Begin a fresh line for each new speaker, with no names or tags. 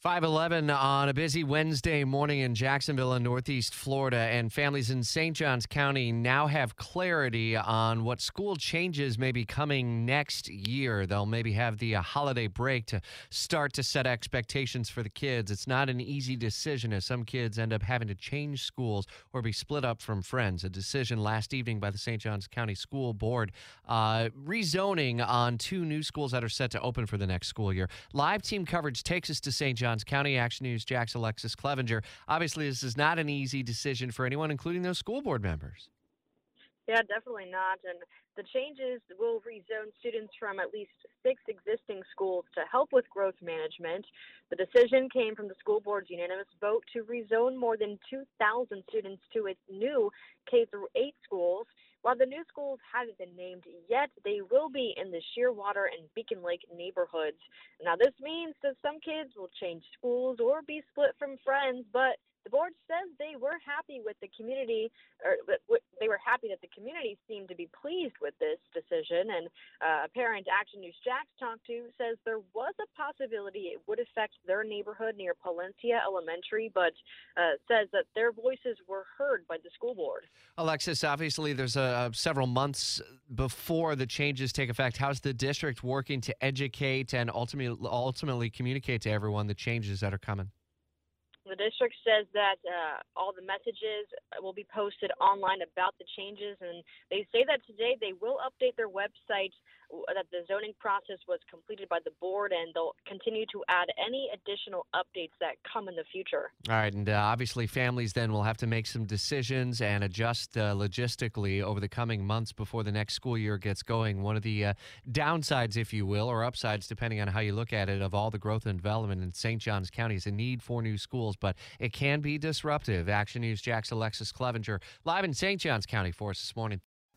511 on a busy Wednesday morning in Jacksonville in Northeast Florida, and families in St. Johns County now have clarity on what school changes may be coming next year. They'll maybe have the uh, holiday break to start to set expectations for the kids. It's not an easy decision as some kids end up having to change schools or be split up from friends. A decision last evening by the St. Johns County School Board uh, rezoning on two new schools that are set to open for the next school year. Live team coverage takes us to St. Johns. Johns County Action News, Jax Alexus Cleavenger. Obviously, this is not an easy decision for anyone, including those school board members.
Yeah, definitely not. And the changes will rezone students from at least six existing schools to help with growth management. The decision came from the school board's unanimous vote to rezone more than 2,000 students to its new K through 8 schools. While the new schools haven't been named yet, they will be in the Shearwater and Beacon Lake neighborhoods. Now, this means that some kids will change schools or be split from friends, but the board says they were happy with the community, or they were happy that the community seemed to be pleased with this decision. And uh, a parent Action News Jax talked to says there was a possibility it would affect their neighborhood near Palencia Elementary, but uh, says that their voices were heard by the school board.
Alexus, obviously, there's uh, several months before the changes take effect. How's the district working to educate and ultimately ultimately communicate to everyone the changes that are coming?
The district says that uh, all the messages will be posted online about the changes, and they say that today they will update their website that the zoning process was completed by the board, and they'll continue to add any additional updates that come in the future.
All right, and uh, obviously families then will have to make some decisions and adjust uh, logistically over the coming months before the next school year gets going. One of the uh, downsides, if you will, or upsides, depending on how you look at it, of all the growth and development in St. Johns County is a need for new schools, but it can be disruptive. Action News Jax Alexus Cleavenger live in St. Johns County for us this morning.